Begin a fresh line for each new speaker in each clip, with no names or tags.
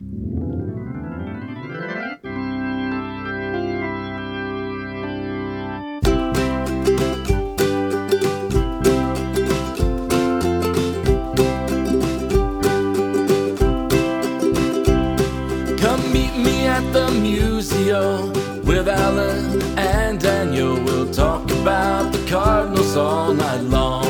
Come meet me at the museum with Allen and Daniel. We'll talk about the Cardinals all night long.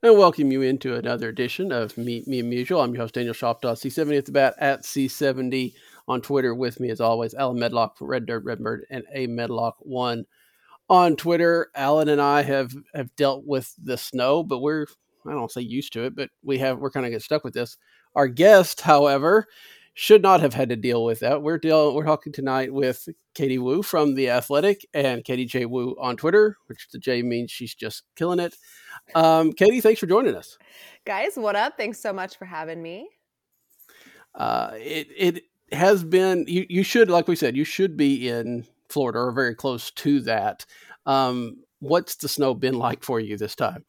And welcome you into another edition of Meet Me at Musial. I'm your host, Daniel Shoptaw, C70 at the bat at C70 on Twitter. With me, as always, Allen Medlock for Red Dirt Red Redbird and A Medlock1 on Twitter. Allen and I have, have dealt with the snow, but we're, I don't say used to it, but we have, we're kind of get stuck with this. Our guest, however, should not have had to deal with that. We're deal, we're talking tonight with Katie Woo from The Athletic and Katie J. Woo on Twitter, which the J means she's just killing it. Um, Katie, thanks for joining us.
Guys, what up? Thanks so much for having me.
Uh, it it has been you, you should like we said you should be in Florida or very close to that. Um, what's the snow been like for you this time?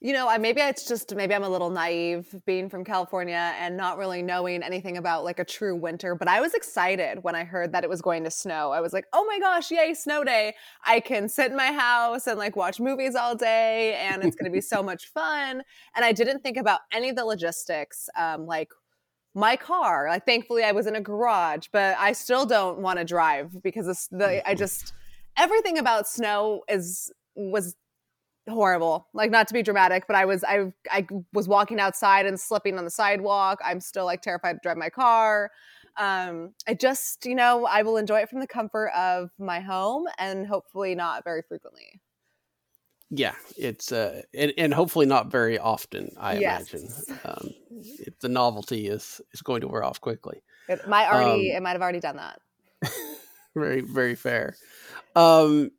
You know, I maybe it's just maybe I'm a little naive being from California and not really knowing anything about like a true winter, but I was excited when I heard that it was going to snow. I was like, "Oh my gosh, yay, snow day. I can sit in my house and like watch movies all day and it's going to be so much fun." And I didn't think about any of the logistics um like my car. Like thankfully I was in a garage, but I still don't want to drive because the I just everything about snow is was horrible like not to be dramatic but i was i i was walking outside and slipping on the sidewalk i'm still like terrified to drive my car um i just you know i will enjoy it from the comfort of my home and hopefully not very frequently
Yeah, it's uh, and, and hopefully not very often. I
Yes.
imagine um, it, the novelty is is going to wear off quickly.
it might already
Um,
it might have already done that
very very fair um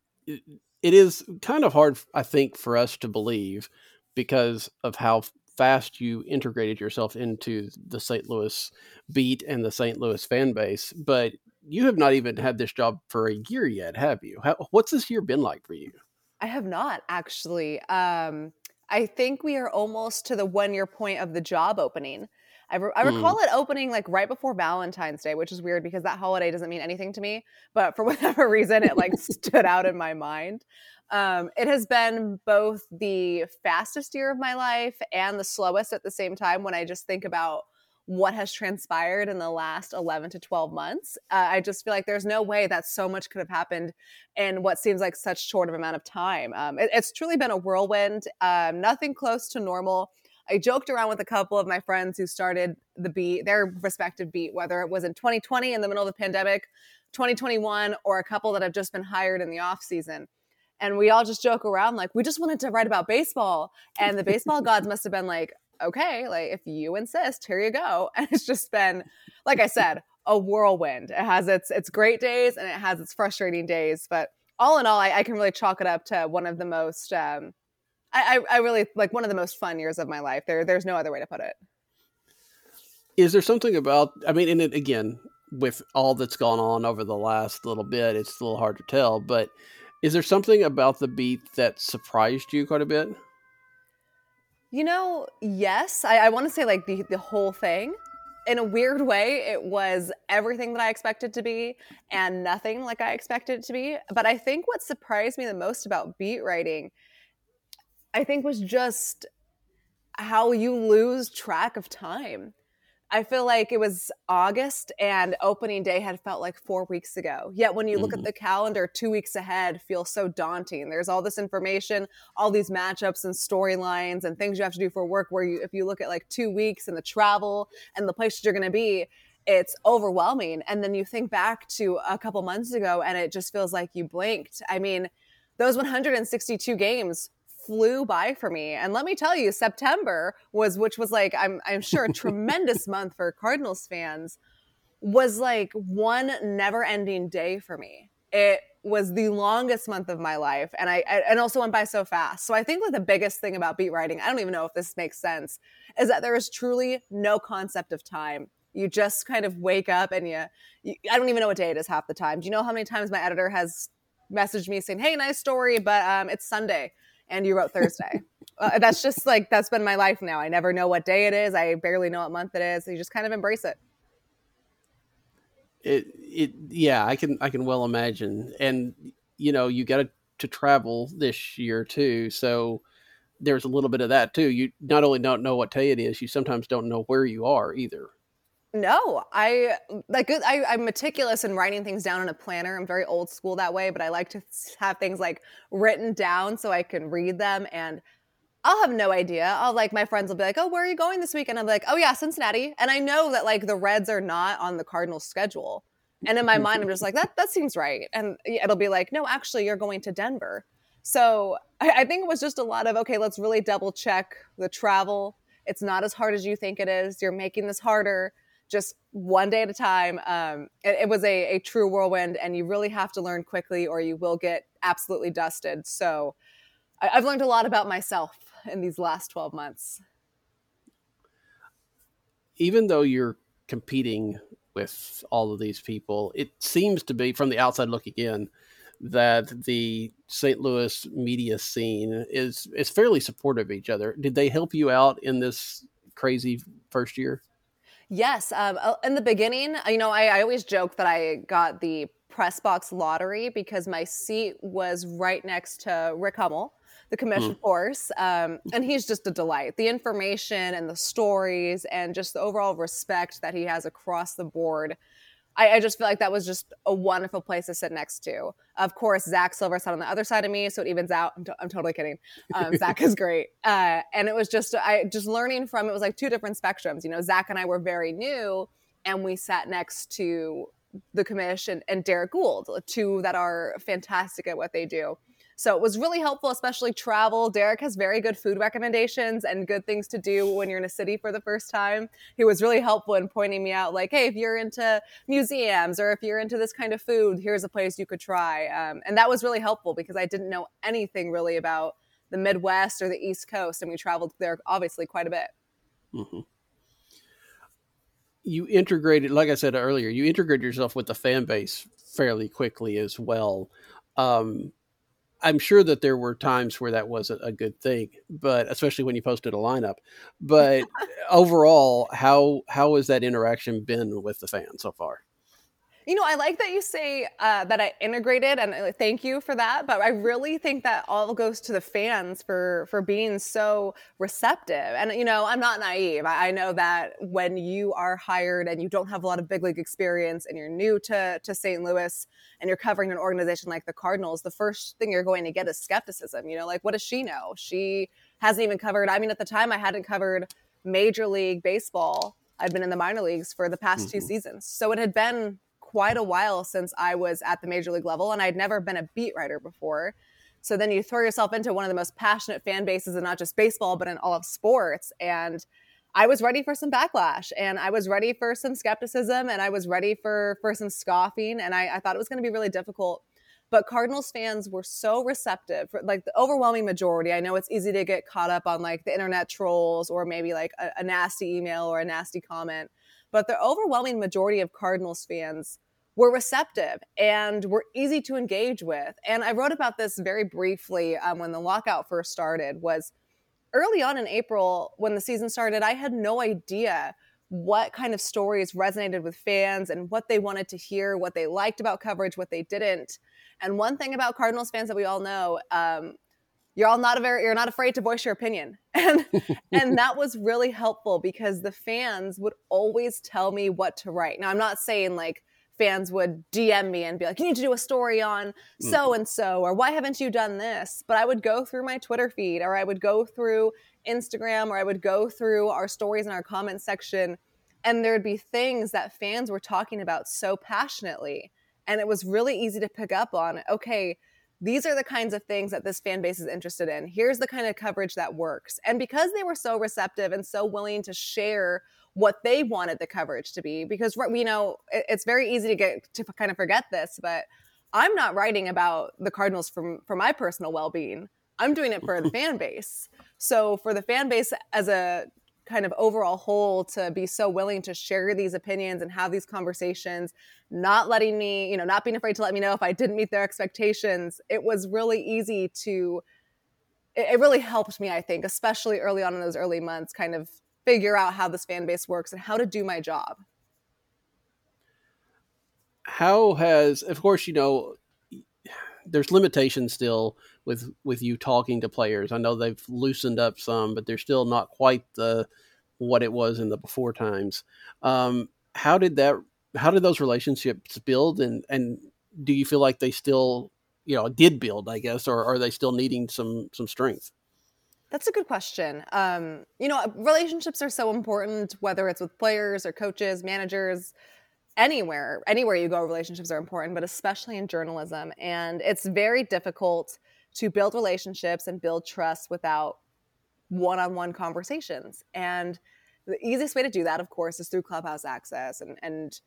it, is kind of hard i think for us to believe because of how fast you integrated yourself into the st louis beat and the st louis fan base but you have not even had this job for a year yet have you how, what's this year been like for you
I have not actually. Um, I think we are almost to the one year point of the job opening. I, re- I
Hmm.
recall it opening like right before Valentine's Day, which is weird because that holiday doesn't mean anything to me. But for whatever reason, it like stood out in my mind. Um, it has been both the fastest year of my life and the slowest at the same time when I just think about what has transpired in the last 11 to 12 months. Uh, I just feel like there's no way that so much could have happened in what seems like such short of amount of time. Um, it- it's truly been a whirlwind, um, nothing close to normal. I joked around with a couple of my friends who started the beat, their respective beat, whether it was in 2020 in the middle of the pandemic, 2021, or a couple that have just been hired in the off season. And we all just joke around like, we just wanted to write about baseball. And the baseball gods must have been like, okay, like if you insist, here you go. And it's just been, like I said, a whirlwind. It has its its great days and it has its frustrating days. But all in all, I, I can really chalk it up to one of the most um I, I I really like one of the most fun years of my life. There there's no other way to put it.
is there something about i mean and it, again with all that's gone on over the last little bit it's a little hard to tell but is there something about the beat that surprised you quite a bit
You know, yes, I, I want to say like the the whole thing. In a weird way, it was everything that I expected to be and nothing like I expected it to be. But I think what surprised me the most about beat writing, I think was just how you lose track of time. I feel like it was August and opening day had felt like four weeks ago. Yet when you look
Mhm.
at the calendar, two weeks ahead feels so daunting. There's all this information, all these matchups and storylines and things you have to do for work. Where you, if you look at like two weeks and the travel and the places you're going to be, it's overwhelming. And then you think back to a couple months ago and it just feels like you blinked. I mean, those 162 games flew by for me. And let me tell you, September was, which was like, I'm, I'm sure a tremendous month for Cardinals fans, was like one never ending day for me. It was the longest month of my life. And I, I- and also went by so fast. So I think like the biggest thing about beat writing, I don't even know if this makes sense, is that there is truly no concept of time. You just kind of wake up and you, you I don't even know what day it is half the time. Do you know how many times my editor has messaged me saying, "Hey, nice story, but um, it's Sunday and you wrote Thursday." uh, that's just like that's been my life now. I never know what day it is. I barely know what month it is. you just kind of embrace it.
it it yeah i can i can well imagine and you know you got to travel this year too so there's a little bit of that too you not only don't know what day it is you sometimes don't know where you are either
No, I like I, I'm meticulous in writing things down in a planner. I'm very old school that way, but I like to have things like written down so I can read them. And I'll have no idea. I'll like my friends will be like, "Oh, where are you going this week?" And I'm like, "Oh yeah, Cincinnati." And I know that like the Reds are not on the Cardinals schedule. And in my mind, I'm just like, "That that seems right." And it'll be like, "No, actually, you're going to Denver." So I, I think it was just a lot of okay. Let's really double check the travel. It's not as hard as you think it is. You're making this harder just one day at a time. Um, it, it was a, a true whirlwind, and you really have to learn quickly, or you will get absolutely dusted. So I, I've learned a lot about myself in these last 12 months.
even though you're competing with all of these people it seems to be from the outside looking in that the st louis media scene is is fairly supportive of each other did they help you out in this crazy first year
Yes. Um, uh, in the beginning, you know, I, I always joke that I got the press box lottery because my seat was right next to Rick Hummel, the Commish, of course. Um, and he's just a delight. The information and the stories and just the overall respect that he has across the board. I, I just feel like that was just a wonderful place to sit next to. Of course, Zach Silver sat on the other side of me, so it evens out. I'm, to- I'm totally kidding. Um, Zach is great, uh, and it was just I just learning from it was like two different spectrums. You know, Zach and I were very new, and we sat next to the Commish and Derrick Goold, two that are fantastic at what they do. So it was really helpful, especially travel. Derrick has very good food recommendations and good things to do when you're in a city for the first time. He was really helpful in pointing me out, like, hey, if you're into museums or if you're into this kind of food, here's a place you could try. Um, and that was really helpful because I didn't know anything really about the Midwest or the East Coast. And we traveled there obviously quite a bit.
hmm you integrated like i said earlier you integrated yourself with the fan base fairly quickly as well um, i'm sure that there were times where that wasn't a good thing but especially when you posted a lineup but overall how how has that interaction been with the fans so far
You know, I like that you say uh, that I integrated, and uh, thank you for that. But I really think that all goes to the fans for for being so receptive. And you know, I'm not naive. I, I know that when you are hired and you don't have a lot of big league experience, and you're new to to St. Louis, and you're covering an organization like the Cardinals, the first thing you're going to get is skepticism. You know, like what does she know? She hasn't even covered. I mean, at the time, I hadn't covered Major League Baseball. I'd been in the minor leagues for the past two
Mhm.
seasons, so it had been quite a while since I was at the major league level, and I'd never been a beat writer before. So then you throw yourself into one of the most passionate fan bases in not just baseball, but in all of sports. And I was ready for some backlash, and I was ready for some skepticism, and I was ready for for some scoffing, and I, I thought it was going to be really difficult. But Cardinals fans were so receptive, like the overwhelming majority. I know it's easy to get caught up on like the internet trolls or maybe like a, a nasty email or a nasty comment but the overwhelming majority of Cardinals fans were receptive and were easy to engage with. And I wrote about this very briefly um, when the lockout first started. Was early on in April when the season started, I had no idea what kind of stories resonated with fans and what they wanted to hear, what they liked about coverage, what they didn't. And one thing about Cardinals fans that we all know, um, you're all not a very you're not afraid to voice your opinion. And and that was really helpful because the fans would always tell me what to write. Now i'm not saying like fans would dm me and be like you need to do a story on so mm-hmm. and so or why haven't you done this? But i would go through my twitter feed or i would go through instagram or i would go through our stories in our comment section and there would be things that fans were talking about so passionately and it was really easy to pick up on okay these are the kinds of things that this fan base is interested in. Here's the kind of coverage that works. And because they were so receptive and so willing to share what they wanted the coverage to be, because you know it's very easy to get to kind of forget this, but I'm not writing about the Cardinals from for my personal well-being. I'm doing it for the fan base. So for the fan base as a kind of overall whole to be so willing to share these opinions and have these conversations not letting me you know not being afraid to let me know if i didn't meet their expectations. It was really easy to it, it really helped me i think especially early on in those early months kind of figure out how this fan base works and how to do my job.
How has of course you know there's limitations still with with you talking to players. I know they've loosened up some, but they're still not quite the what it was in the before times. Um, how did that? How did those relationships build? And and do you feel like they still, you know, did build? I guess, or are they still needing some some strength?
That's a good question. Um, you know, relationships are so important, whether it's with players or coaches, managers, anywhere. Anywhere you go, relationships are important, but especially in journalism. And it's very difficult to build relationships and build trust without one-on-one conversations. And the easiest way to do that, of course, is through Clubhouse access. And and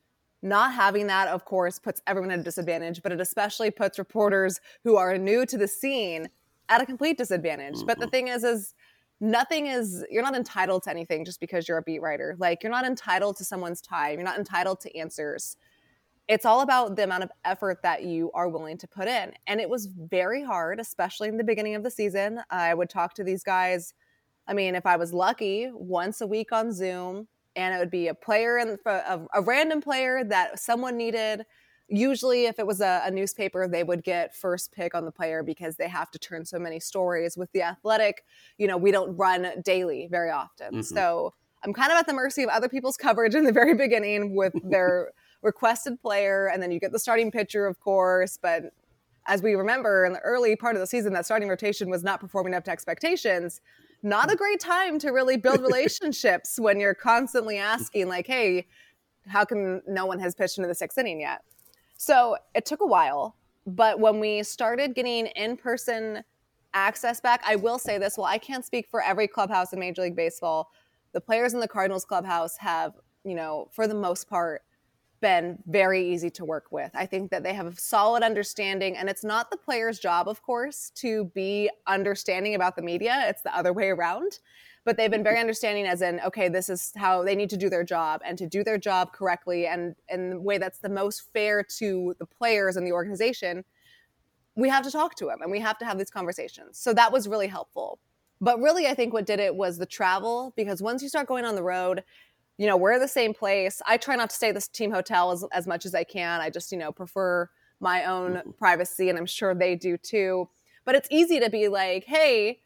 not having that, of course, puts everyone at a disadvantage, but it especially puts reporters who are new to the scene at a complete disadvantage. Mm-hmm. But the mm-hmm. thing is, is nothing is you're not entitled to anything just because you're a beat writer. Like you're not entitled to someone's time. You're not entitled to answers it's all about the amount of effort that you are willing to put in. And it was very hard, especially in the beginning of the season. I would talk to these guys. I mean, if I was lucky, once a week on Zoom, and it would be a player and a, a, random player that someone needed. Usually, if it was a, a, newspaper, they would get first pick on the player because they have to turn so many stories. With the athletic, you know, we don't run daily very often. Mm-hmm. So I'm kind of at the mercy of other people's coverage in the very beginning with their requested player, and then you get the starting pitcher, of course. But as we remember in the early part of the season, that starting rotation was not performing up to expectations. Not a great time to really build relationships when you're constantly asking, like, hey, how come no one has pitched into the sixth inning yet? So it took a while. But when we started getting in person access back, I will say this well, I can't speak for every clubhouse in Major League Baseball. The players in the Cardinals clubhouse have, you know, for the most part, been very easy to work with. I think that they have a solid understanding, and it's not the player's job, of course, to be understanding about the media. It's the other way around. But they've been very understanding, as in, okay, this is how they need to do their job, and to do their job correctly and in the way that's the most fair to the players and the organization. We have to talk to them and we have to have these conversations. So that was really helpful. But really, I think what did it was the travel, because once you start going on the road, you know, we're the same place. I try not to stay at this team hotel as, as much as I can. I just, you know, prefer my own mm-hmm. privacy, and I'm sure they do too. But it's easy to be like, hey,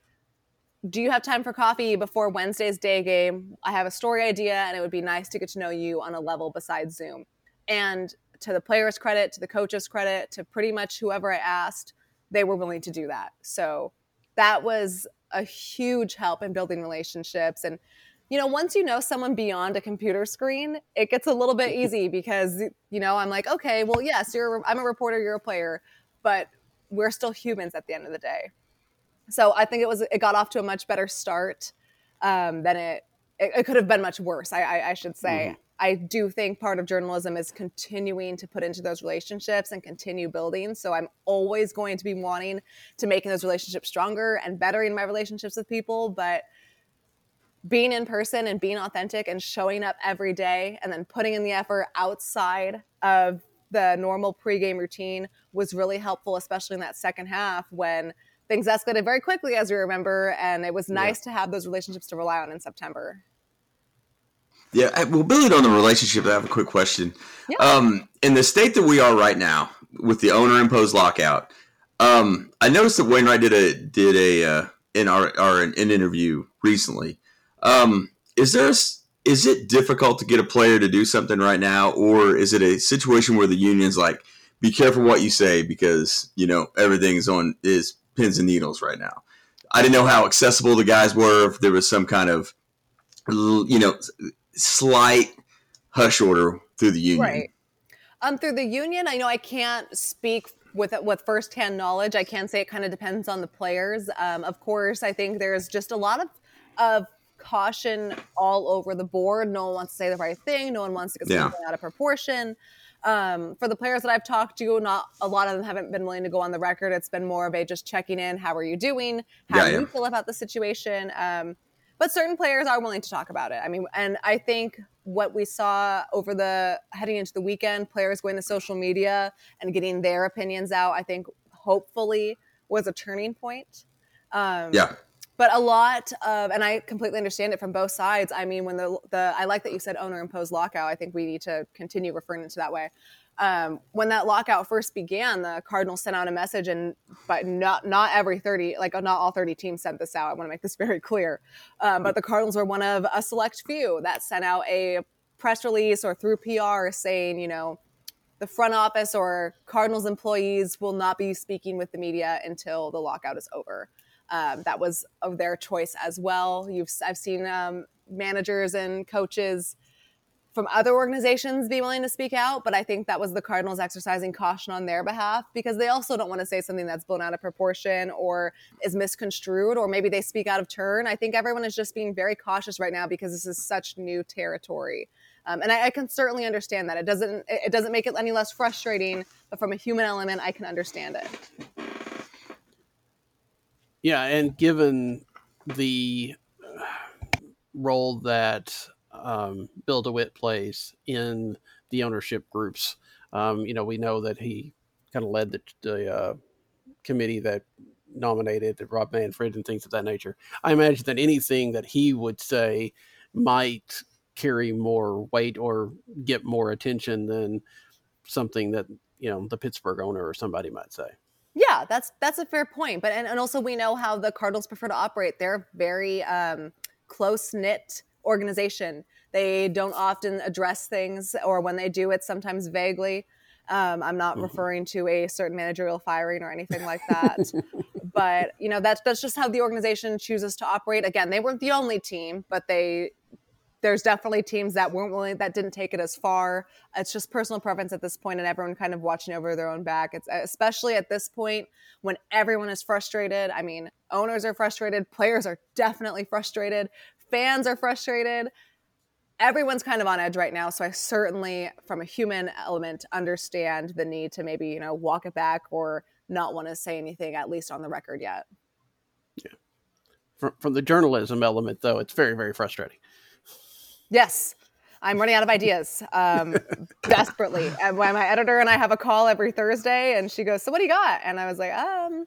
do you have time for coffee before Wednesday's day game? I have a story idea, and it would be nice to get to know you on a level besides Zoom. And to the players' credit, to the coaches' credit, to pretty much whoever I asked, they were willing to do that. So that was a huge help in building relationships. And you know, once you know someone beyond a computer screen, it gets a little bit easy because, you know, I'm like, okay, well, yes, you're, I'm a reporter, you're a player, but we're still humans at the end of the day. So I think it was, it got off to a much better start um, than it, it, it, could have been much worse, I, I, I should say. Mm-hmm. I do think part of journalism is continuing to put into those relationships and continue building. So I'm always going to be wanting to making those relationships stronger and bettering my relationships with people. But being in person and being authentic and showing up every day and then putting in the effort outside of the normal pregame routine was really helpful, especially in that second half when things escalated very quickly, as we remember. And it was nice yeah. to have those relationships to rely on in September.
Yeah, well, building on the relationship, I have a quick question. Yeah. Um, in the state that we are right now, with the owner imposed lockout, Um, I noticed that Wainwright did a did a uh, in our, our an interview recently. Um, is there a, is it difficult to get a player to do something right now, or is it a situation where the union's like, be careful what you say because you know everything is on is pins and needles right now. I didn't know how accessible the guys were. If there was some kind of you know slight hush order through the union,
right? Um, through the union, I know I can't speak with with firsthand knowledge. I can say it kind of depends on the players. Um, of course, I think there's just a lot of of caution all over the board. No one wants to say the right thing. No one wants to get yeah. something out of proportion. Um, for the players that I've talked to, not a lot of them haven't been willing to go on the record. It's been more of a just checking in. How are you doing? How yeah, do you feel about the situation? Um, but certain players are willing to talk about it. I mean, and I think what we saw over the heading into the weekend, players going to social media and getting their opinions out, I think hopefully was a turning point.
Um, yeah
but a lot of and i completely understand it from both sides. I mean when the the i like that you said owner imposed lockout. I think we need to continue referring to that way. Um, when that lockout first began the cardinals sent out a message and but not not every 30 like not all 30 teams sent this out. I want to make this very clear. Um, but the cardinals were one of a select few that sent out a press release or through pr saying you know the front office or cardinals employees will not be speaking with the media until the lockout is over um, that was of their choice as well. You've I've seen um, managers and coaches from other organizations be willing to speak out, but I think that was the Cardinals exercising caution on their behalf because they also don't want to say something that's blown out of proportion or is misconstrued, or maybe they speak out of turn. I think everyone is just being very cautious right now because this is such new territory. Um, and I, I, can certainly understand that. It doesn't it doesn't make it any less frustrating, but from a human element, I can understand it.
Yeah, and given the role that um, Bill DeWitt plays in the ownership groups, um, you know, we know that he kind of led the, the uh, committee that nominated Rob Manfred and things of that nature. I imagine that anything that he would say might carry more weight or get more attention than something that you know the Pittsburgh owner or somebody might say.
Yeah, that's that's a fair point. But and, and also we know how the Cardinals prefer to operate. They're very um, close knit organization. They don't often address things, or when they do, it's sometimes vaguely. Um, I'm not mm-hmm. referring to a certain managerial firing or anything like that. but you know that's that's just how the organization chooses to operate. Again, they weren't the only team, but they there's definitely teams that weren't willing that didn't take it as far. It's just personal preference at this point and everyone kind of watching over their own back. It's especially at this point when everyone is frustrated. I mean owners are frustrated players are definitely frustrated fans are frustrated. Everyone's kind of on edge right now so i certainly from a human element understand the need to maybe you know walk it back or not want to say anything at least on the record yet.
Yeah. From, from the journalism element though it's very very frustrating
Yes. I'm running out of ideas um, desperately. And when my editor and I have a call every Thursday, and she goes, "So what do you got?" And I was like, "Um,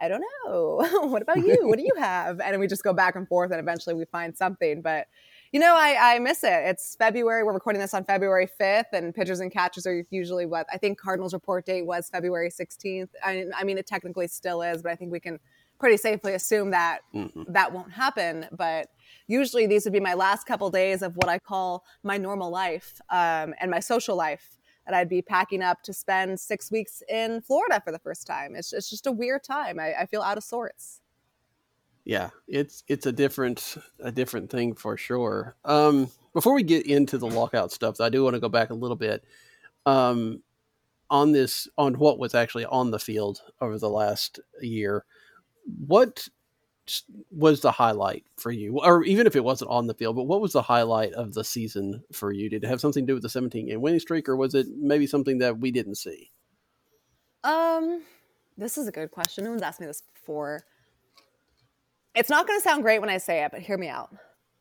I don't know. what about you? What do you have?" And we just go back and forth, and eventually we find something. But you know, I, I miss it. It's February. We're recording this on February 5th, and pitchers and catchers are usually what I think Cardinals report date was February 16th. I, I mean, it technically still is, but I think we can pretty safely assume that mm-hmm. that won't happen. But usually these would be my last couple days of what I call my normal life um, and my social life. And I'd be packing up to spend six weeks in Florida for the first time. It's, it's just a weird time. I, I feel out of sorts.
Yeah, it's it's a different a different thing for sure. Um, before we get into the lockout stuff, I do want to go back a little bit um, on this on what was actually on the field over the last year. What was the highlight for you, or even if it wasn't on the field, but what was the highlight of the season for you? Did it have something to do with the 17 game winning streak, or was it maybe something that we didn't see?
Um, this is a good question. No one's asked me this before. It's not going to sound great when I say it, but hear me out.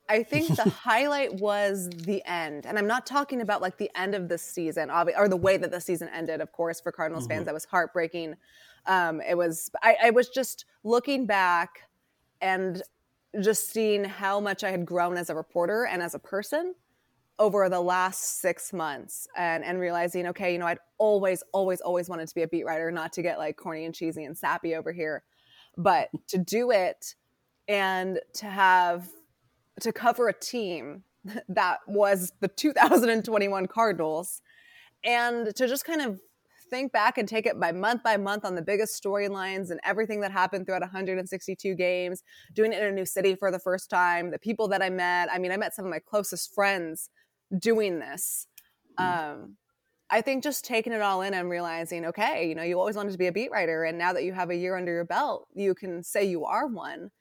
I think the highlight was the end, and I'm not talking about like the end of the season, or the way that the season ended. Of course, for Cardinals mm-hmm. fans, that was heartbreaking. Um, it was. I, I was just looking back and just seeing how much I had grown as a reporter and as a person over the last six months and, and realizing, okay, you know, I'd always, always, always wanted to be a beat writer, not to get like corny and cheesy and sappy over here, but to do it and to have to cover a team that was the 2021 Cardinals and to just kind of think back and take it by month by month on the biggest storylines and everything that happened throughout 162 games, doing it in a new city for the first time, the people that I met. I mean, I met some of my closest friends doing this. Mm. Um, I think just taking it all in and realizing, okay, you know, you always wanted to be a beat writer, and now that you have a year under your belt, you can say you are one.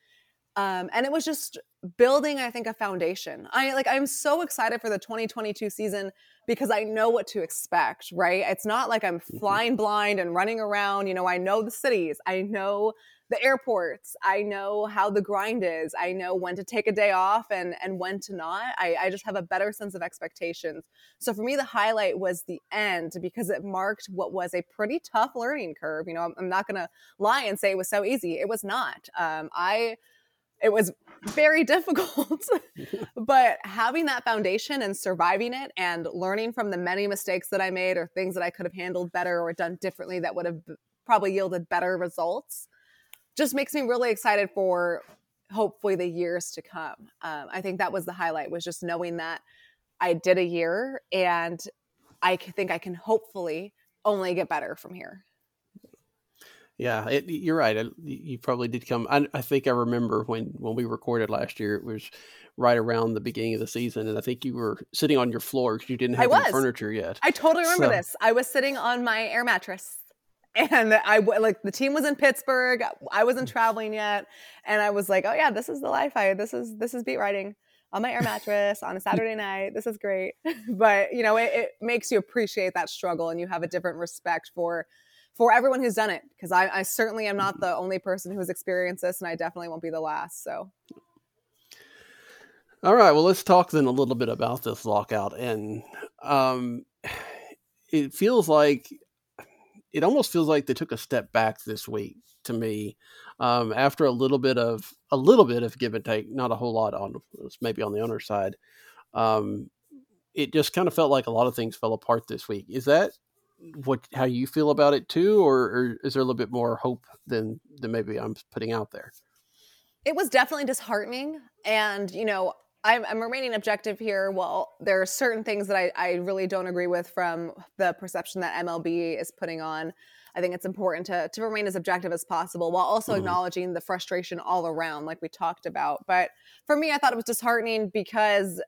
Um, and it was just building, I think, a foundation. I like I'm so excited for the 2022 season because I know what to expect, right? It's not like I'm mm-hmm. flying blind and running around. You know, I know the cities, I know the airports, I know how the grind is, I know when to take a day off and and when to not. I, I just have a better sense of expectations. So for me, the highlight was the end because it marked what was a pretty tough learning curve. You know, I'm, I'm not gonna lie and say it was so easy. It was not. Um, I it was very difficult. but having that foundation and surviving it and learning from the many mistakes that I made or things that I could have handled better or done differently that would have probably yielded better results just makes me really excited for hopefully the years to come. Um, I think that was the highlight was just knowing that I did a year and I think I can hopefully only get better from here.
Yeah, it, you're right. You probably did come. I, I, think I remember when when we recorded last year. It was right around the beginning of the season, and I think you were sitting on your floor because you didn't have any furniture yet.
I totally remember so. this. I was sitting on my air mattress, and I like the team was in Pittsburgh. I wasn't mm. traveling yet, and I was like, "Oh yeah, this is the life. I this is this is beat writing." on my air mattress on a Saturday night. This is great. but, you know, it, it, makes you appreciate that struggle and you have a different respect for for everyone who's done it because I, I certainly am not the only person who's experienced this and i definitely won't be the last so.
All right well let's talk then a little bit about this lockout and um, it feels like it almost feels like they took a step back this week to me um, after a little bit of a little bit of give and take not a whole lot on maybe on the owner side. Um, it just kind of felt like a lot of things fell apart this week. Is that what how you feel about it too, or, or is there a little bit more hope than than maybe I'm putting out there?
It was definitely disheartening, and you know I'm, I'm, remaining objective here. Well, there are certain things that I, I, really don't agree with from the perception that MLB is putting on. I think it's important to, to remain as objective as possible while also mm-hmm. acknowledging the frustration all around, like we talked about. But for me, I thought it was disheartening because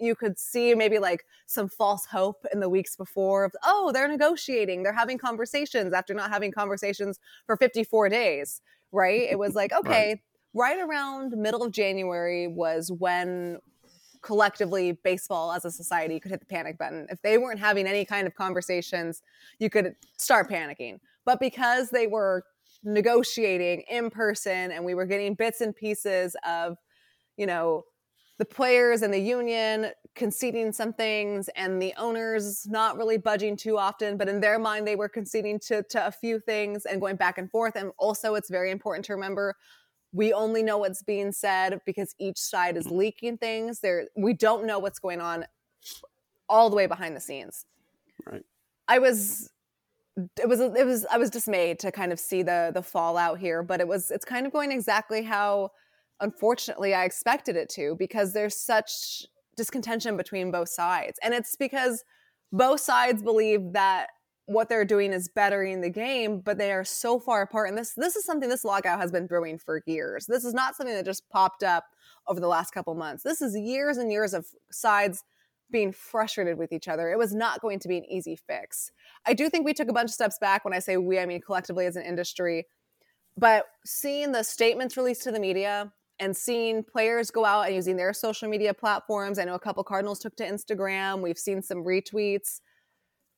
you could see maybe like some false hope in the weeks before of oh they're negotiating. They're having conversations after not having conversations for 54 days right? It was like okay right. right around middle of january was when collectively baseball as a society could hit the panic button. If they weren't having any kind of conversations you could start panicking. But because they were negotiating in person and we were getting bits and pieces of you know the players and the union conceding some things and the owners not really budging too often but in their mind they were conceding to, to a few things and going back and forth. And also it's very important to remember we only know what's being said because each side is leaking things. There we don't know what's going on all the way behind the scenes.
Right.
I was it was it was i was dismayed to kind of see the the fallout here but it was it's kind of going exactly how unfortunately I expected it to because there's such discontention between both sides. And it's because both sides believe that what they're doing is bettering the game, but they are so far apart. And this this is something this lockout has been brewing for years. This is not something that just popped up over the last couple months. This is years and years of sides being frustrated with each other. It was not going to be an easy fix. I do think we took a bunch of steps back when I say we, I mean collectively as an industry. But seeing the statements released to the media, and seeing players go out and using their social media platforms. I know a couple Cardinals took to Instagram. We've seen some retweets.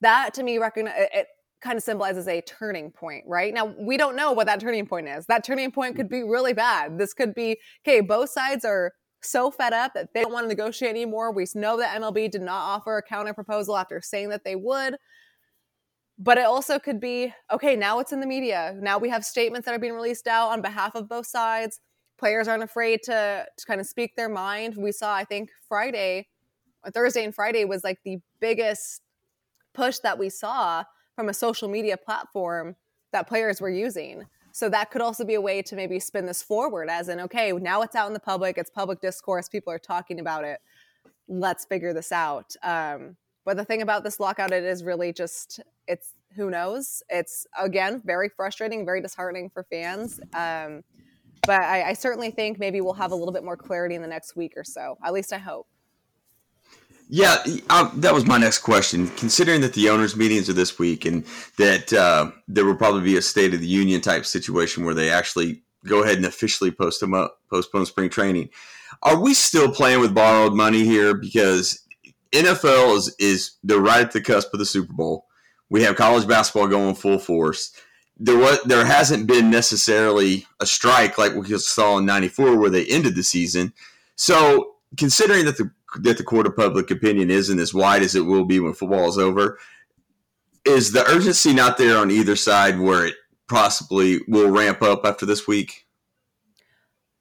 That to me, recognize it kind of symbolizes a turning point, right? Now we don't know what that turning point is. That turning point could be really bad. This could be okay. Both sides are so fed up that they don't want to negotiate anymore. We know that MLB did not offer a counter proposal after saying that they would. But it also could be okay, now it's in the media. Now we have statements that are being released out on behalf of both sides players aren't afraid to, to kind of speak their mind. We saw, I think, Friday Thursday and Friday was like the biggest push that we saw from a social media platform that players were using. So that could also be a way to maybe spin this forward as in, okay, now it's out in the public, it's public discourse, people are talking about it. Let's figure this out. Um, but the thing about this lockout, it is really just, it's who knows. It's again very frustrating, very disheartening for fans. Um, but I, I certainly think maybe we'll have a little bit more clarity in the next week or so. At least I hope.
Yeah, uh, that was my next question. Considering that the owners' meetings are this week and that uh, there will probably be a State of the Union type situation where they actually go ahead and officially post them up, postpone spring training, are we still playing with borrowed money here? Because NFL is is they're right at the cusp of the Super Bowl. We have college basketball going full force. There was there hasn't been necessarily a strike like we saw in '94 where they ended the season. So considering that the that the court of public opinion isn't as wide as it will be when football is over, is the urgency not there on either side where it possibly will ramp up after this week?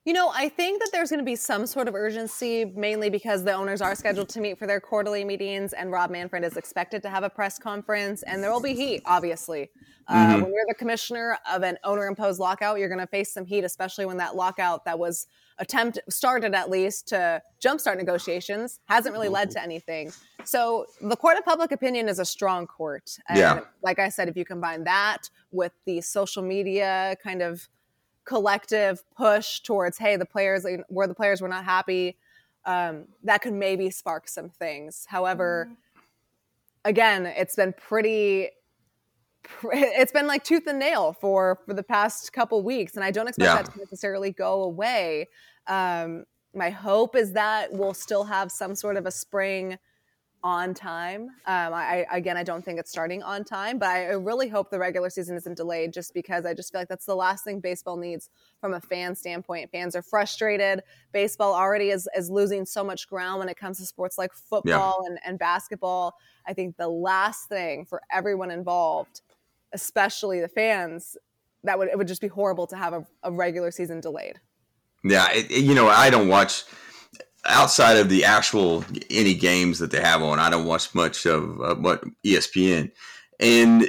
You know, I think that there's going to be some sort of urgency, mainly because the owners are scheduled to meet for their quarterly meetings, and Rob Manfred is expected to have a press conference, and there will be heat, obviously. Uh, mm-hmm. Uh, when you're the commissioner of an owner-imposed lockout, you're going to face some heat, especially when that lockout that was attempt started at least to jumpstart negotiations hasn't really led to anything. So the court of public opinion is a strong court. And yeah. like I said, if you combine that with the social media kind of collective push towards hey the players where the players were not happy um, that could maybe spark some things however mm-hmm. again it's been pretty it's been like tooth and nail for for the past couple weeks and i don't expect yeah. that to necessarily go away um, my hope is that we'll still have some sort of a spring on time. Um, I again, I don't think it's starting on time, but I really hope the regular season isn't delayed, just because I just feel like that's the last thing baseball needs from a fan standpoint. Fans are frustrated. Baseball already is is losing so much ground when it comes to sports like football yeah. and, and basketball. I think the last thing for everyone involved, especially the fans, that would it would just be horrible to have a, a regular season delayed.
Yeah, it, you know, I don't watch outside of the actual any games that they have on, I don't watch much of uh, what ESPN, and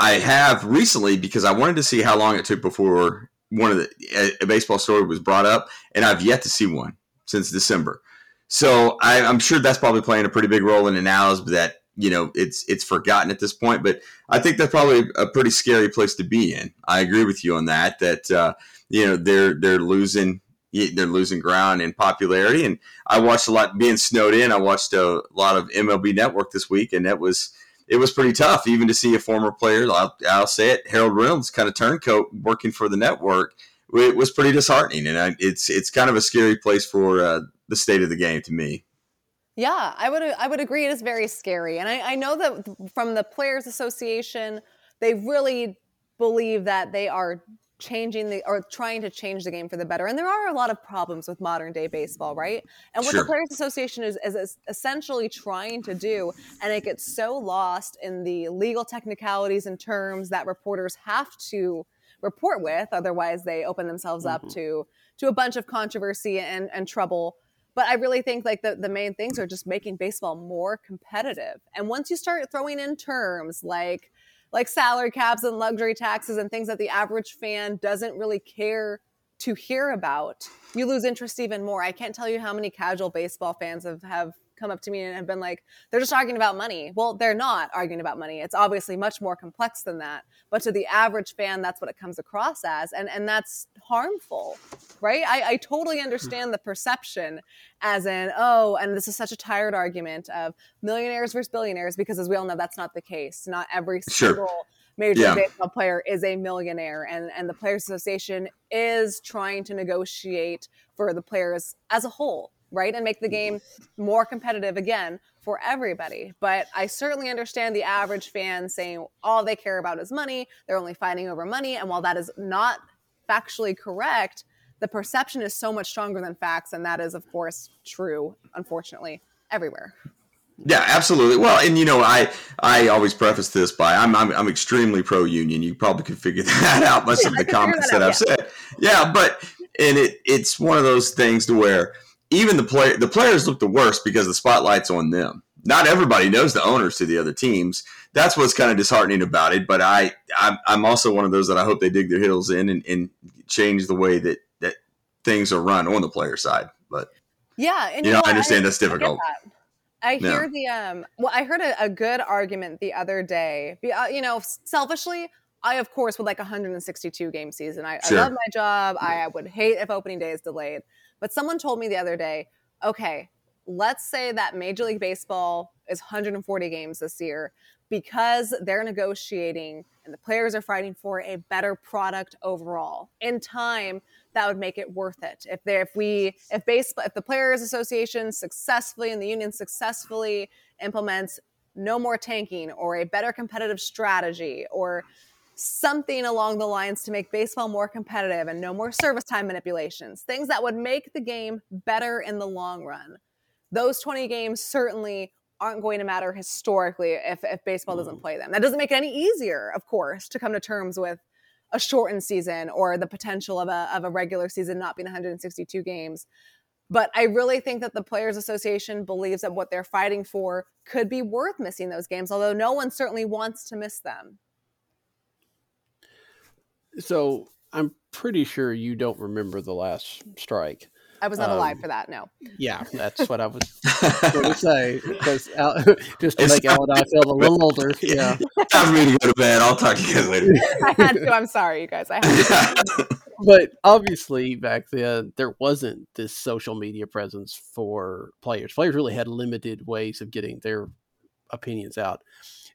I have recently because I wanted to see how long it took before one of the a, baseball story was brought up, and I've yet to see one since December. So I, am sure that's probably playing a pretty big role in the analysis that you know it's it's forgotten at this point. But I think that's probably a pretty scary place to be in. I agree with you on that. That uh, you know they're they're losing they're losing ground in popularity. And I watched a lot being snowed in. I watched a lot of MLB Network this week, and that was it was pretty tough even to see a former player. I'll, I'll say it, Harold Reynolds, kind of turncoat working for the network. It was pretty disheartening, and I, it's it's kind of a scary place for uh, the state of the game to me.
Yeah, I would I would agree. It is very scary, and I, I know that from the Players Association, they really believe that they are changing the or trying to change the game for the better. And there are a lot of problems with modern day baseball, right? And what sure. the Players Association is, is essentially trying to do, and it gets so lost in the legal technicalities and terms that reporters have to report with, otherwise they open themselves mm-hmm. up to to a bunch of controversy and, and trouble. But I really think like the, the main things are just making baseball more competitive. And once you start throwing in terms like like salary caps and luxury taxes and things that the average fan doesn't really care to hear about, you lose interest even more. I can't tell you how many casual baseball fans have, have come up to me and have been like, they're just arguing about money. Well, they're not arguing about money. It's obviously much more complex than that. But to the average fan, that's what it comes across as. And, and that's harmful, right? I, I totally hmm. understand the perception as in, oh, and this is such a tired argument of millionaires versus billionaires, because as we all know, that's not the case. Not every single sure. major yeah. baseball player is a millionaire. And, and the Players Association is trying to negotiate for the players as a whole right? And make the game more competitive again for everybody. But I certainly understand the average fan saying all they care about is money. They're only fighting over money. And while that is not factually correct, the perception is so much stronger than facts. And that is, of course, true, unfortunately, everywhere.
Yeah, absolutely. Well, and you know, I I always preface this by I'm I'm, I'm extremely pro union. You probably could figure that out most yeah, of the comments that, I've yeah. said. Yeah, but and it it's one of those things to where even the player the players look the worst because the spotlight's on them. Not everybody knows the owners to the other teams. That's what's kind of disheartening about it. But I, I'm, I'm also one of those that I hope they dig their heels in and, and change the way that that things are run on the player side. But
yeah, and
you know, I understand that's
I get
difficult.
I
Yeah.
hear the um. Well, I heard a, a good argument the other day. Uh, You know, selfishly, I of course would like a 162 game season. I,
Sure.
I love my job. I would hate if opening day is delayed. But someone told me the other day, okay, let's say that Major League Baseball is 140 games this year because they're negotiating and the players are fighting for a better product overall. In time, that would make it worth it. If they, if we, if baseball, if the Players Association successfully and the union successfully implements no more tanking or a better competitive strategy or something along the lines to make baseball more competitive and no more service time manipulations, things that would make the game better in the long run. Those 20 games certainly aren't going to matter historically if, if baseball doesn't mm. play them. That doesn't make it any easier, of course, to come to terms with a shortened season or the potential of a, of a regular season not being 162 games. But I really think that the Players Association believes that what they're fighting for could be worth missing those games, although no one certainly wants to miss them.
So I'm pretty sure you don't remember the last strike.
I was not alive
Um,
for that, no.
Yeah, that's what I was going to say. Because Al, just to
It's
make Al and I feel a little older. Yeah.
Time for me to go to bed. I'll talk to you guys later.
I had to. I'm sorry, you guys. I had to.
But obviously, back then, there wasn't this social media presence for players. Players really had limited ways of getting their opinions out.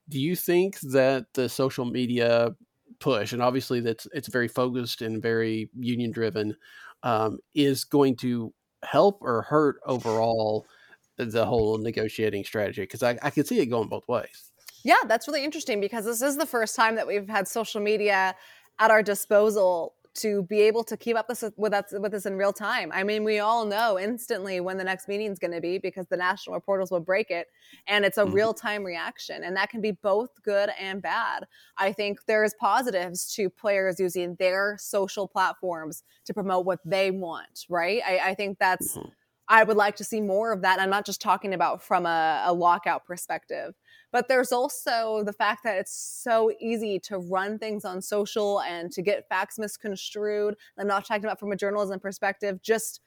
Do you think that the social media push, and obviously that's it's very focused and very union driven, um, is going to help or hurt overall the whole negotiating strategy? Because I, I can see it going both ways.
Yeah, that's really interesting because this is the first time that we've had social media at our disposal to be able to keep up this with us with this in real time. I mean, we all know instantly when the next meeting is going to be because the national reporters will break it, and it's a
Mhm.
real time reaction, and that can be both good and bad. I think there's positives to players using their social platforms to promote what they want. Right? I, I think that's.
Mhm.
I would like to see more of that. I'm not just talking about from a, a lockout perspective, but there's also the fact that it's so easy to run things on social and to get facts misconstrued. I'm not talking about from a journalism perspective, just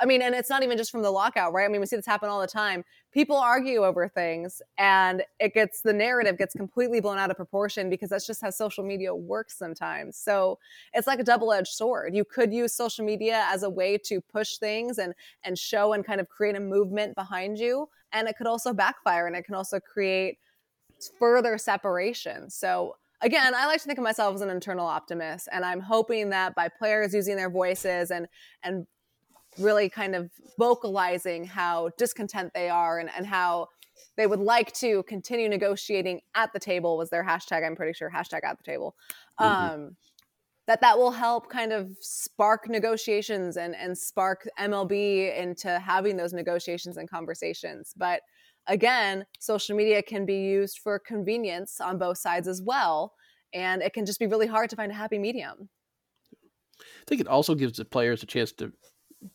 I mean, and it's not even just from the lockout, right? I mean, we see this happen all the time. People argue over things and it gets the narrative gets completely blown out of proportion because that's just how social media works sometimes. So it's like a double-edged sword. You could use social media as a way to push things and and show and kind of create a movement behind you. And it could also backfire and it can also create further separation. So again, I like to think of myself as an internal optimist, and I'm hoping that by players using their voices and and really kind of vocalizing how discontent they are and, and how they would like to continue negotiating at the table was their hashtag i'm pretty sure hashtag at the table.
Mhm.
um, that that will help kind of spark negotiations and and spark mlb into having those negotiations and conversations. But again social media can be used for convenience on both sides as well and it can just be really hard to find a happy medium.
I think it also gives the players a chance to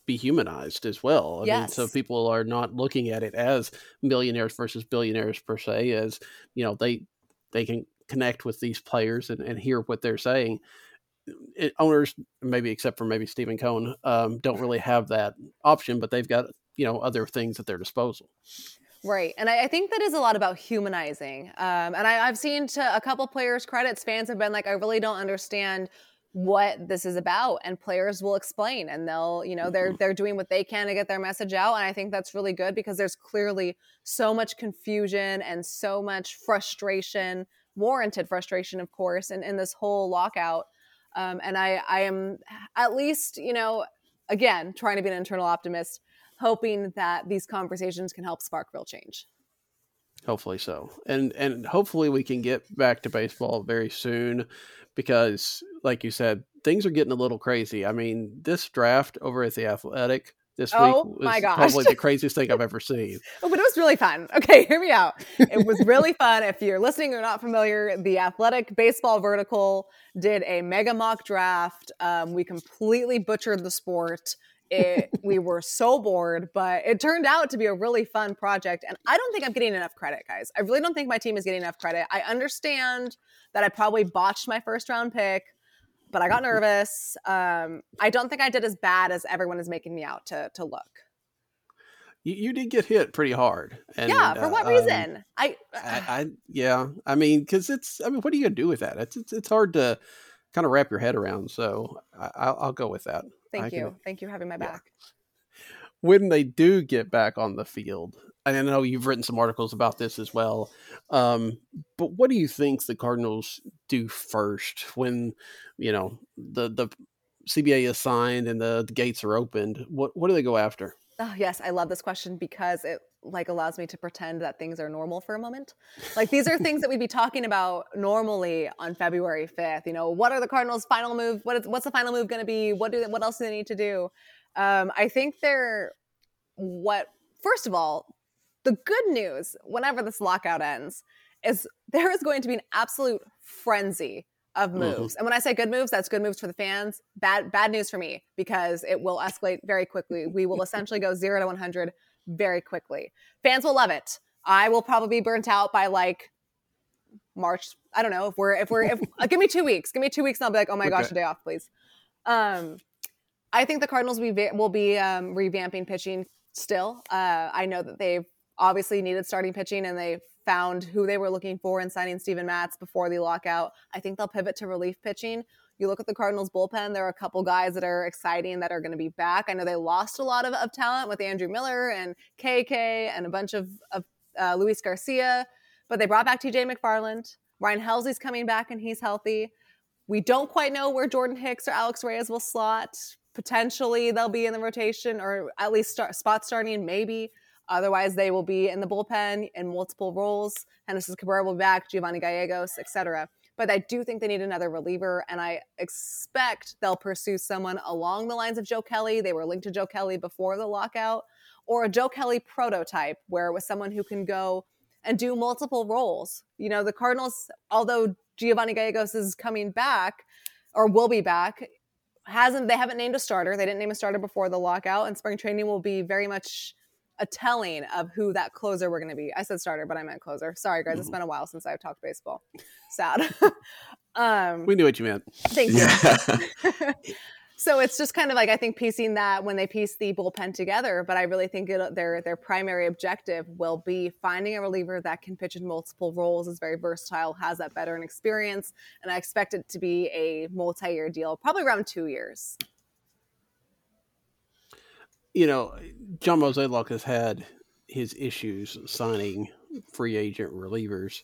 be humanized as well. I mean, so people are not looking at it as millionaires versus billionaires per se, as you know, they they can connect with these players and, and hear what they're saying. It, owners, maybe except for maybe Steven Cohen, um, don't really have that option, but they've got you know other things at their disposal.
Right. And I, I think that is a lot about humanizing. Um, and I, I've seen to a couple players' credits, fans have been like, I really don't understand what this is about. And players will explain and they'll, you know, they're they're doing what they can to get their message out. And I think that's really good because there's clearly so much confusion and so much frustration, warranted frustration, of course, in, in this whole lockout. Um, and I, I am at least, you know, again, trying to be an internal optimist, hoping that these conversations can help spark real change.
Hopefully so, and and hopefully we can get back to baseball very soon, because like you said, things are getting a little crazy. I mean, this draft over at the Athletic this
Oh,
week was probably the craziest thing I've ever seen.
Oh, but it was really fun. Okay, hear me out. It was really fun. If you're listening or not familiar, the Athletic Baseball Vertical did a mega mock draft. Um, we completely butchered the sport. It, we were so bored, but it turned out to be a really fun project. And I don't think I'm getting enough credit, guys. I really don't think my team is getting enough credit. I understand that I probably botched my first round pick, but I got nervous. Um, I don't think I did as bad as everyone is making me out to to look.
You, you did get hit pretty hard. And,
yeah, for what
uh, um,
reason? I,
I, I yeah, I mean, because it's I mean, what are you gonna do with that? It's it's, it's hard to kind of wrap your head around. So I, I'll, I'll go with that.
Thank
I
you,
can-
thank you for having my
yeah.
back.
when they do get back on the field, and I know you've written some articles about this as well. Um, but what do you think the Cardinals do first when you know the the CBA is signed and the, the gates are opened? What what do they go after?
Oh yes, I love this question because it like allows me to pretend that things are normal for a moment. Like these are things that we'd be talking about normally on February 5th. You know, what are the Cardinals' final move? What is what's the final move going to be? What do what else do they need to do? Um, I think they're what first of all, the good news whenever this lockout ends is there is going to be an absolute frenzy of
Mhm.
moves. And when I say good moves, that's good moves for the fans. Bad bad news for me because it will escalate very quickly. We will essentially go 0 to 100 very quickly. Fans will love it. I will probably be burnt out by like March. I don't know if we're if we're if uh, give me 2 weeks. Give me 2 weeks and I'll be like, "Oh my gosh, a day off, please." Um I think the Cardinals will be, will be um, revamping pitching still. Uh, I know that they've obviously needed starting pitching and they found who they were looking for in signing Steven Matz before the lockout. I think they'll pivot to relief pitching. You look at the Cardinals bullpen, there are a couple guys that are exciting that are going to be back. I know they lost a lot of, of talent with Andrew Miller and KK and a bunch of, of uh, Luis Garcia, but they brought back TJ McFarland. Ryan Helsley's coming back and he's healthy. We don't quite know where Jordan Hicks or Alex Reyes will slot. Potentially they'll be in the rotation or at least start, spot starting, maybe. Otherwise, they will be in the bullpen in multiple roles. Henderson Cabrera will be back, Giovanny Gallegos, etc. But I do think they need another reliever, and I expect they'll pursue someone along the lines of Joe Kelly. They were linked to Joe Kelly before the lockout, or a Joe Kelly prototype, where it was someone who can go and do multiple roles. You know, the Cardinals, although Giovanny Gallegos is coming back or will be back, hasn't they haven't named a starter. They didn't name a starter before the lockout, and spring training will be very much a telling of who that closer we're going to be. I said starter, but I meant closer. Sorry, guys. It's been a while since I've talked baseball. Sad. um,
We knew what you meant.
thank you.
Yeah.
so it's just kind of like I think piecing that when they piece the bullpen together. But I really think it, their their primary objective will be finding a reliever that can pitch in multiple roles, is very versatile, has that veteran experience, and I expect it to be a multi-year deal, probably around two years.
You know, John Mozeliak has had his issues signing free agent relievers.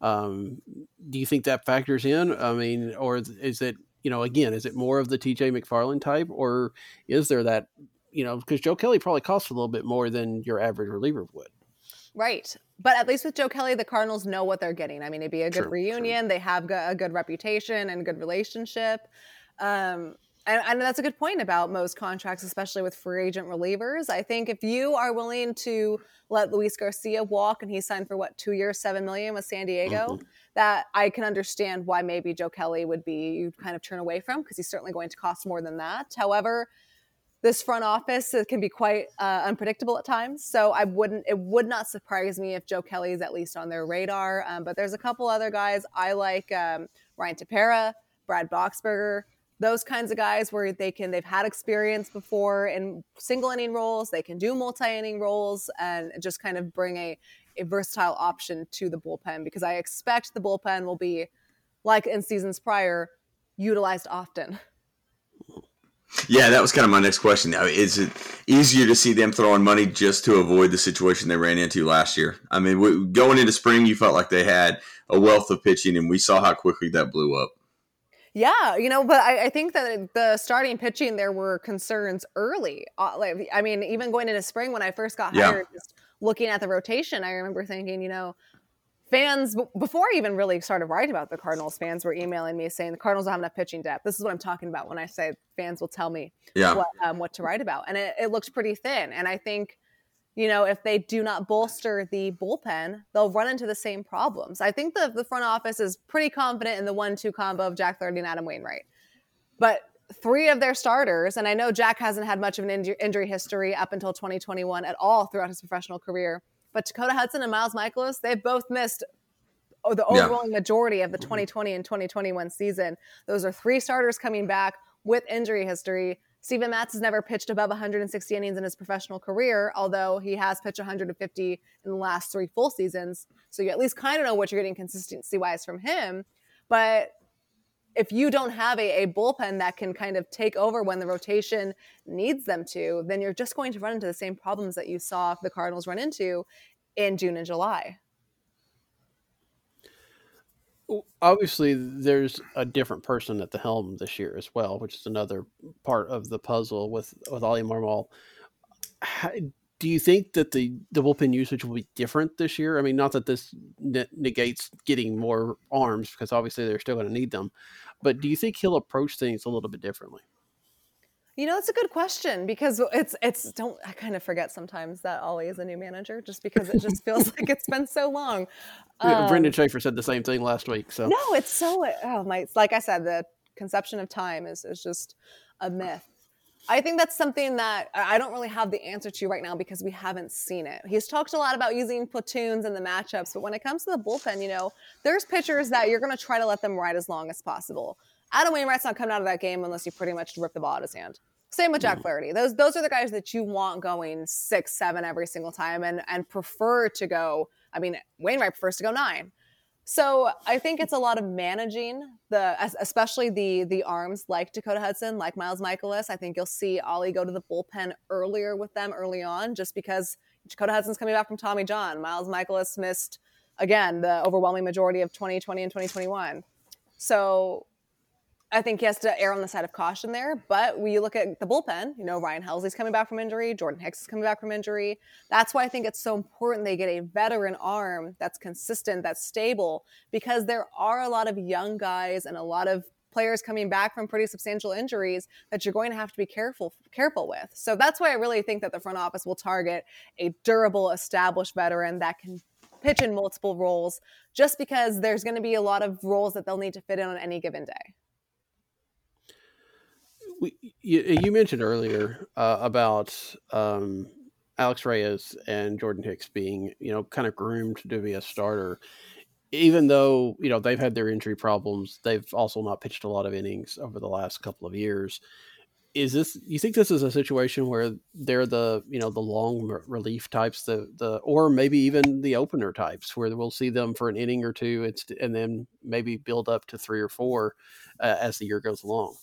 Um, do you think that factors in? I mean, or is- it, you know, again, is it more of the TJ McFarland type, or is there that, you know, because Joe Kelly probably costs a little bit more than your average reliever would.
Right. But at least with Joe Kelly, the Cardinals know what they're getting. I mean, it'd be a good
True, true.
reunion. They have a good reputation and good relationship. Um, and, and that's a good point about most contracts, especially with free agent relievers. I think if you are willing to let Luis Garcia walk and he signed for what, two years, seven million with San Diego, that I can understand why maybe Joe Kelly would be you kind of turn away from because he's certainly going to cost more than that. However, this front office it can be quite uh, unpredictable at times. So I wouldn't. It would not surprise me if Joe Kelly is at least on their radar. Um, but there's a couple other guys I like: um, Ryan Tepera, Brad Boxberger. Those kinds of guys where they can they've had experience before in single inning roles. They can do multi inning roles and just kind of bring a a versatile option to the bullpen because I expect the bullpen will be like in seasons prior utilized often.
Yeah, that was kind of my next question. Now, is it easier to see them throwing money just to avoid the situation they ran into last year? I mean, going into spring, you felt like they had a wealth of pitching, and we saw how quickly that blew up.
Yeah, you know, but I, I think that the starting pitching there were concerns early. Uh, like, I mean, even going into spring when I first got
Yeah.
hired, just looking at the rotation, I remember thinking, you know, fans b- before I even really started writing about the Cardinals, fans were emailing me saying the Cardinals don't have enough pitching depth. This is what I'm talking about when I say fans will tell me
Yeah,
what um, what to write about, and it, it looked pretty thin. And I think, you know, if they do not bolster the bullpen, they'll run into the same problems. I think the the front office is pretty confident in the one-two combo of Jack Flaherty and Adam Wainwright, but three of their starters, and I know Jack hasn't had much of an injury history up until 2021 at all throughout his professional career, but Dakota Hudson and Miles Mikolas, they've both missed the overwhelming yeah. majority of the mm-hmm. 2020 and 2021 season. Those are three starters coming back with injury history. Steven Matz has never pitched above 160 innings in his professional career, although he has pitched 150 in the last three full seasons. So you at least kind of know what you're getting consistency wise from him. But if you don't have a, a, bullpen that can kind of take over when the rotation needs them to, then you're just going to run into the same problems that you saw the Cardinals run into in June and July
obviously there's a different person at the helm this year as well, which is another part of the puzzle with with Oli Marmol. Do you think that the, the bullpen usage will be different this year? I mean, not that this ne- negates getting more arms because obviously they're still going to need them, but do you think he'll approach things a little bit differently?
You know, it's a good question because it's it's don't I kind of forget sometimes that Oli is a new manager just because it just feels like it's been so long.
Um, Brandon Schaefer said the same thing last week. So
no, it's so oh my like I said, the conception of time is is just a myth. I think that's something that I don't really have the answer to right now because we haven't seen it. He's talked a lot about using platoons and the matchups, but when it comes to the bullpen, you know, there's pitchers that you're going to try to let them ride as long as possible. Adam Wainwright's not coming out of that game unless you pretty much rip the ball out of his hand. Same with Jack mm. Flaherty. Those those are the guys that you want going six, seven every single time, and and prefer to go. I mean, Wainwright prefers to go nine. So I think it's a lot of managing the, especially the the arms like Dakota Hudson, like Miles Mikolas. I think you'll see Oli go to the bullpen earlier with them early on, just because Dakota Hudson's coming back from Tommy John. Miles Mikolas missed again the overwhelming majority of 2020 and 2021. So I think he has to err on the side of caution there. But when you look at the bullpen, you know, Ryan Helsley's coming back from injury, Jordan Hicks is coming back from injury. That's why I think it's so important they get a veteran arm that's consistent, that's stable, because there are a lot of young guys and a lot of players coming back from pretty substantial injuries that you're going to have to be careful careful with. So that's why I really think that the front office will target a durable, established veteran that can pitch in multiple roles just because there's going to be a lot of roles that they'll need to fit in on any given day
you, you, mentioned earlier uh, about um, Alex Reyes and Jordan Hicks being, you know, kind of groomed to be a starter. Even though you know they've had their injury problems, they've also not pitched a lot of innings over the last couple of years. Is this? You think this is a situation where they're the you know the long relief types, the the or maybe even the opener types, where we'll see them for an inning or two, and then maybe build up to three or four uh, as the year goes along?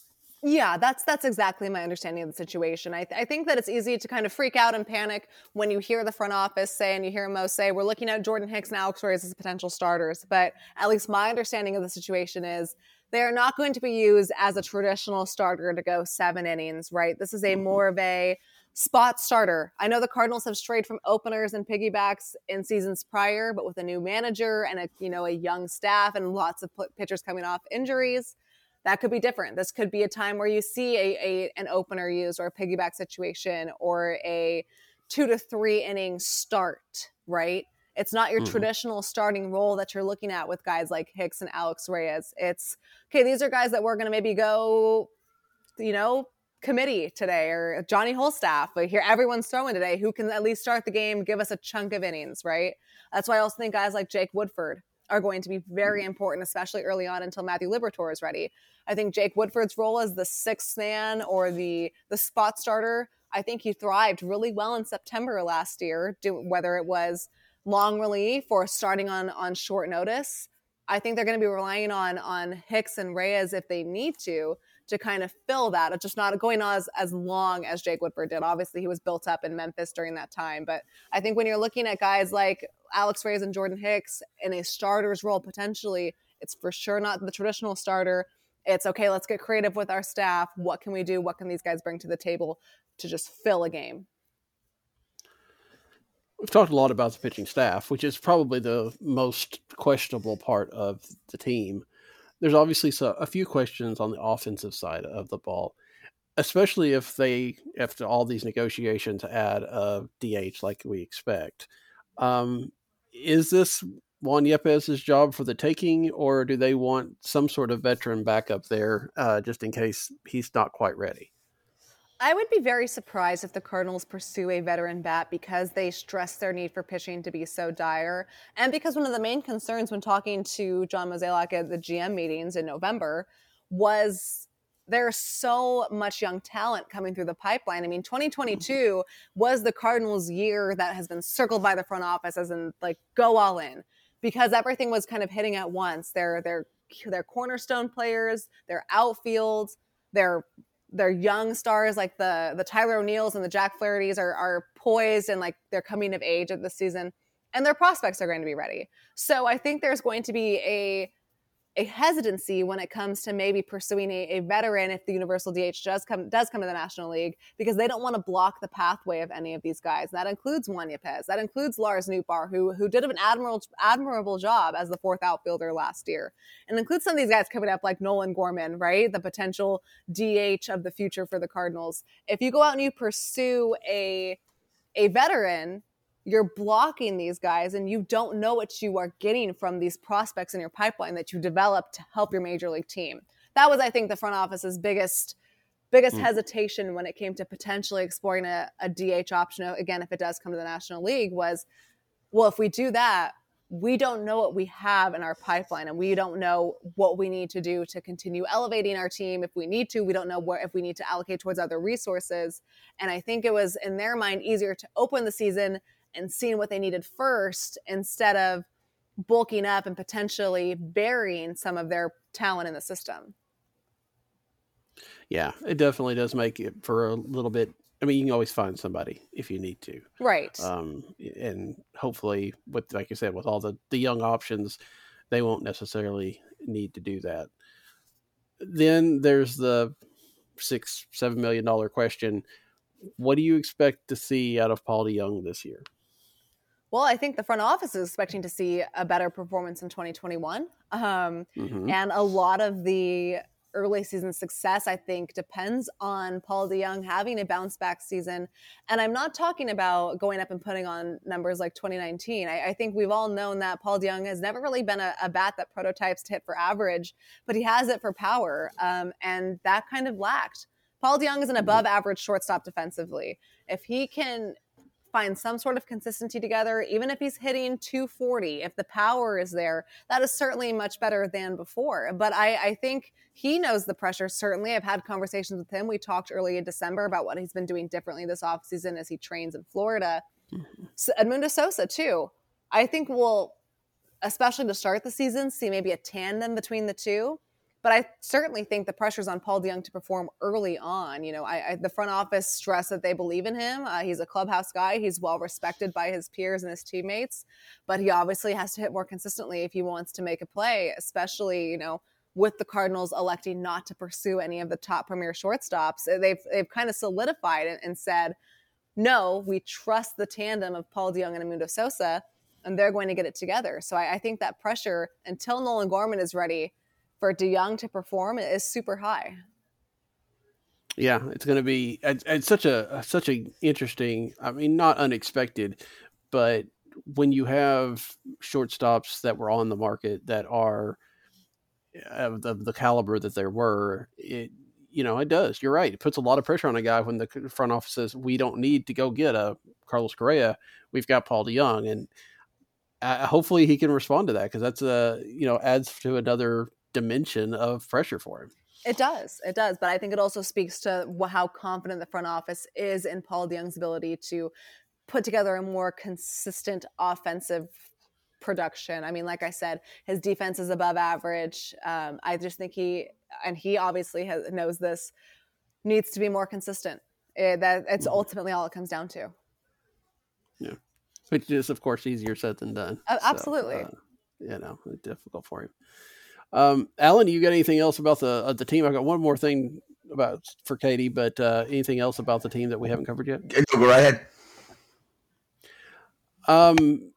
Yeah, that's that's exactly my understanding of the situation. I, th- I think that it's easy to kind of freak out and panic when you hear the front office say and you hear Mo say we're looking at Jordan Hicks and Alex Reyes as potential starters. But at least my understanding of the situation is they are not going to be used as a traditional starter to go seven innings. Right? This is a mm-hmm. more of a spot starter. I know the Cardinals have strayed from openers and piggybacks in seasons prior, but with a new manager and a you know a young staff and lots of pitchers coming off injuries that could be different. This could be a time where you see a, a an opener use or a piggyback situation or a two to three inning start, right? It's not your mm-hmm. traditional starting role that you're looking at with guys like Hicks and Alex Reyes. It's okay, these are guys that we're going to maybe go, you know, committee today or Johnny Holstaff, but here everyone's throwing today who can at least start the game, give us a chunk of innings, right? That's why I also think guys like Jake Woodford are going to be very mm-hmm. important, especially early on until Matthew Liberatore is ready. I think Jake Woodford's role as the sixth man or the the spot starter, I think he thrived really well in September last year, do, whether it was long relief or starting on on short notice. I think they're going to be relying on on Hicks and Reyes if they need to to kind of fill that, It's just not going on as, as long as Jake Woodford did. Obviously, he was built up in Memphis during that time. But I think when you're looking at guys like Alex Reyes and Jordan Hicks in a starter's role potentially, it's for sure not the traditional starter. It's okay, let's get creative with our staff. What can we do? What can these guys bring to the table to just fill a game?
We've talked a lot about the pitching staff, which is probably the most questionable part of the team. There's obviously a few questions on the offensive side of the ball, especially if they, after all these negotiations, add a DH like we expect. Um, is this Juan Yepez's job for the taking, or do they want some sort of veteran backup there uh, just in case he's not quite ready?
I would be very surprised if the Cardinals pursue a veteran bat because they stress their need for pitching to be so dire. And because one of the main concerns when talking to John Mozeliak at the GM meetings in November was there's so much young talent coming through the pipeline. I mean, 2022 was the Cardinals' year that has been circled by the front office as in like go all in because everything was kind of hitting at once. They're they're they're cornerstone players, their outfield, their their young stars like the the Tyler O'Neills and the Jack Flaherty's are are poised and like they're coming of age at this season, and their prospects are going to be ready. So I think there's going to be a a hesitancy when it comes to maybe pursuing a, a, veteran if the universal DH does come does come to the National League because they don't want to block the pathway of any of these guys. That includes Juan Yepez. That includes Lars Nootbaar, who who did an admirable admirable job as the fourth outfielder last year, and includes some of these guys coming up like Nolan Gorman, right, the potential DH of the future for the Cardinals. If you go out and you pursue a a veteran you're blocking these guys and you don't know what you are getting from these prospects in your pipeline that you develop to help your major league team. That was, I think, the front office's biggest biggest mm. hesitation when it came to potentially exploring a, a DH option. Again, if it does come to the National League, was well, if we do that, we don't know what we have in our pipeline and we don't know what we need to do to continue elevating our team if we need to we don't know where if we need to allocate towards other resources and i think it was in their mind easier to open the season and seeing what they needed first instead of bulking up and potentially burying some of their talent in the system.
Yeah, it definitely does make it for a little bit. I mean, you can always find somebody if you need to,
right?
Um, and hopefully, with like you said, with all the the young options, they won't necessarily need to do that. Then there's the six seven million dollar question: What do you expect to see out of Paul DeJong this year?
Well, I think the front office is expecting to see a better performance in 2021. Um, mm-hmm. And a lot of the early season success, I think, depends on Paul DeJong having a bounce back season. And I'm not talking about going up and putting on numbers like 2019. I, I think we've all known that Paul DeJong has never really been a, a, bat that prototypes to hit for average, but he has it for power. Um, and that kind of lacked. Paul DeJong is an mm-hmm. above average shortstop defensively. If he can find some sort of consistency together, even if he's hitting 240, if the power is there, that is certainly much better than before. But I, I think he knows the pressure, certainly. I've had conversations with him. We talked early in December about what he's been doing differently this offseason as he trains in Florida. Mm-hmm. So Edmundo Sosa, too. I think we'll, especially to start the season, see maybe a tandem between the two but I certainly think the pressure's on Paul DeJong to perform early on. You know, I, I, the front office stress that they believe in him. Uh, he's a clubhouse guy. He's well respected by his peers and his teammates, but he obviously has to hit more consistently if he wants to make a play, especially, you know, with the Cardinals electing not to pursue any of the top premier shortstops. They've, they've kind of solidified and, and said, no, we trust the tandem of Paul DeJong and Edmundo Sosa, and they're going to get it together. So I, I think that pressure, until Nolan Gorman is ready, for DeJong to perform is super high.
Yeah, it's going to be it's such a such a interesting. I mean, not unexpected, but when you have shortstops that were on the market that are of the, the caliber that there were, it you know it does. You're right. It puts a lot of pressure on a guy when the front office says we don't need to go get a Carlos Correa. We've got Paul DeJong, and uh, hopefully he can respond to that because that's a you know adds to another dimension of pressure for him.
It does. It does. But I think it also speaks to how confident the front office is in Paul DeJong's ability to put together a more consistent offensive production. I mean, like I said, his defense is above average. Um, I just think he, and he obviously has, knows this, needs to be more consistent. It, eh, that it's mm-hmm. ultimately all it comes down to.
Yeah, which is of course easier said than done.
Uh, absolutely. So, uh,
you know, difficult for him. Um, Allen, you got anything else about the uh, the team? I got one more thing about for Katie, but uh, anything else about the team that we haven't covered yet?
Go right ahead.
Um,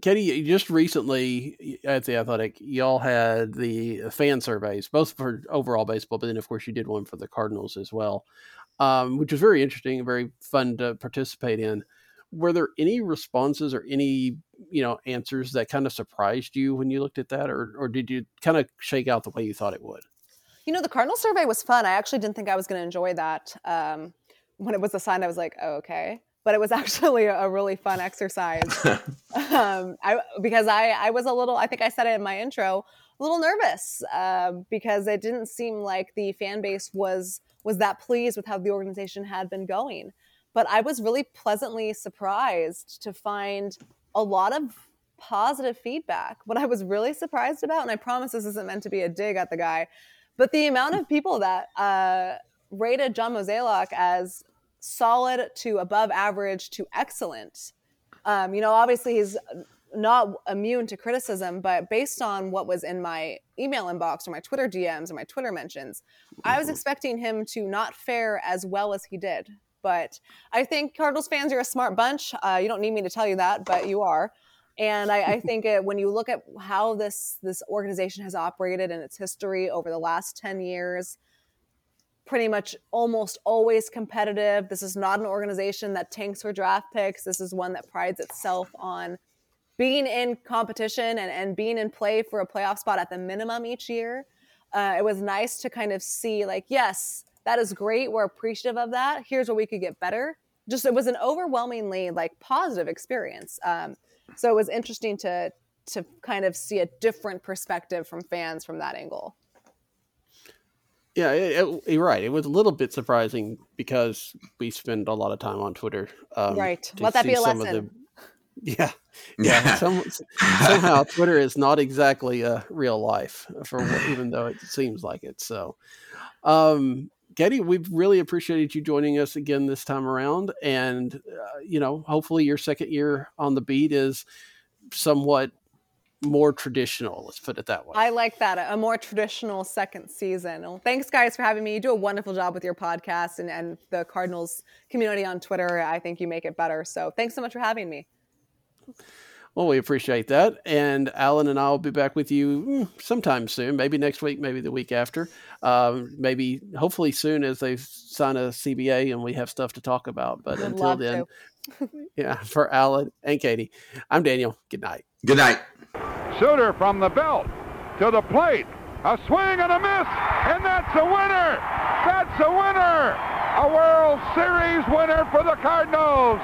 Katie, just recently at the Athletic, y'all had the fan surveys, both for overall baseball, but then of course you did one for the Cardinals as well, um, which was very interesting and very fun to participate in. were there any responses or any you know answers that kind of surprised you when you looked at that, or or did you kind of shake out the way you thought it would?
You know, the Cardinal survey was fun. I actually didn't think I was going to enjoy that. Um, when it was assigned, I was like, oh, okay. But it was actually a really fun exercise um, I, because I, I was a little, I think I said it in my intro, a little nervous uh, because it didn't seem like the fan base was was that pleased with how the organization had been going. But I was really pleasantly surprised to find a lot of positive feedback. What I was really surprised about, and I promise this isn't meant to be a dig at the guy, but the amount of people that uh, rated John Mozeliak as solid to above average to excellent. Um, you know, obviously he's not immune to criticism, but based on what was in my email inbox or my Twitter DMs or my Twitter mentions, I was mm-hmm. expecting him to not fare as well as he did. But I think Cardinals fans you're a smart bunch. Uh, you don't need me to tell you that, but you are. And I, I think it, when you look at how this this organization has operated in its history over the last ten years, pretty much almost always competitive. This is not an organization that tanks for draft picks. This is one that prides itself on being in competition and, and being in play for a playoff spot at the minimum each year. Uh, it was nice to kind of see, like, yes, that is great. We're appreciative of that. Here's where we could get better. Just it was an overwhelmingly like positive experience. Um, so it was interesting to to kind of see a different perspective from fans from that angle.
Yeah, it, it, you're right. It was a little bit surprising because we spend a lot of time on Twitter.
Um, right. Let that be a lesson.
Yeah, yeah. Some, somehow Twitter is not exactly a real life for even though it seems like it. So, um, Katie, we've really appreciated you joining us again this time around, and uh, you know, hopefully your second year on the beat is somewhat more traditional. Let's put it that way.
I like that. A more traditional second season. Well, thanks, guys, for having me. You do a wonderful job with your podcast and, and the Cardinals community on Twitter. I think you make it better. So thanks so much for having me.
Well, we appreciate that. And Allen and I will be back with you hmm, sometime soon, maybe next week, maybe the week after. Um, maybe, hopefully, soon as they sign a CBA and we have stuff to talk about. But I'd until then, yeah, for Allen and Katie, I'm Daniel. Good night.
Good night.
Shooter from the belt to the plate. A swing and a miss, and that's a winner. That's a winner. A World Series winner for the Cardinals.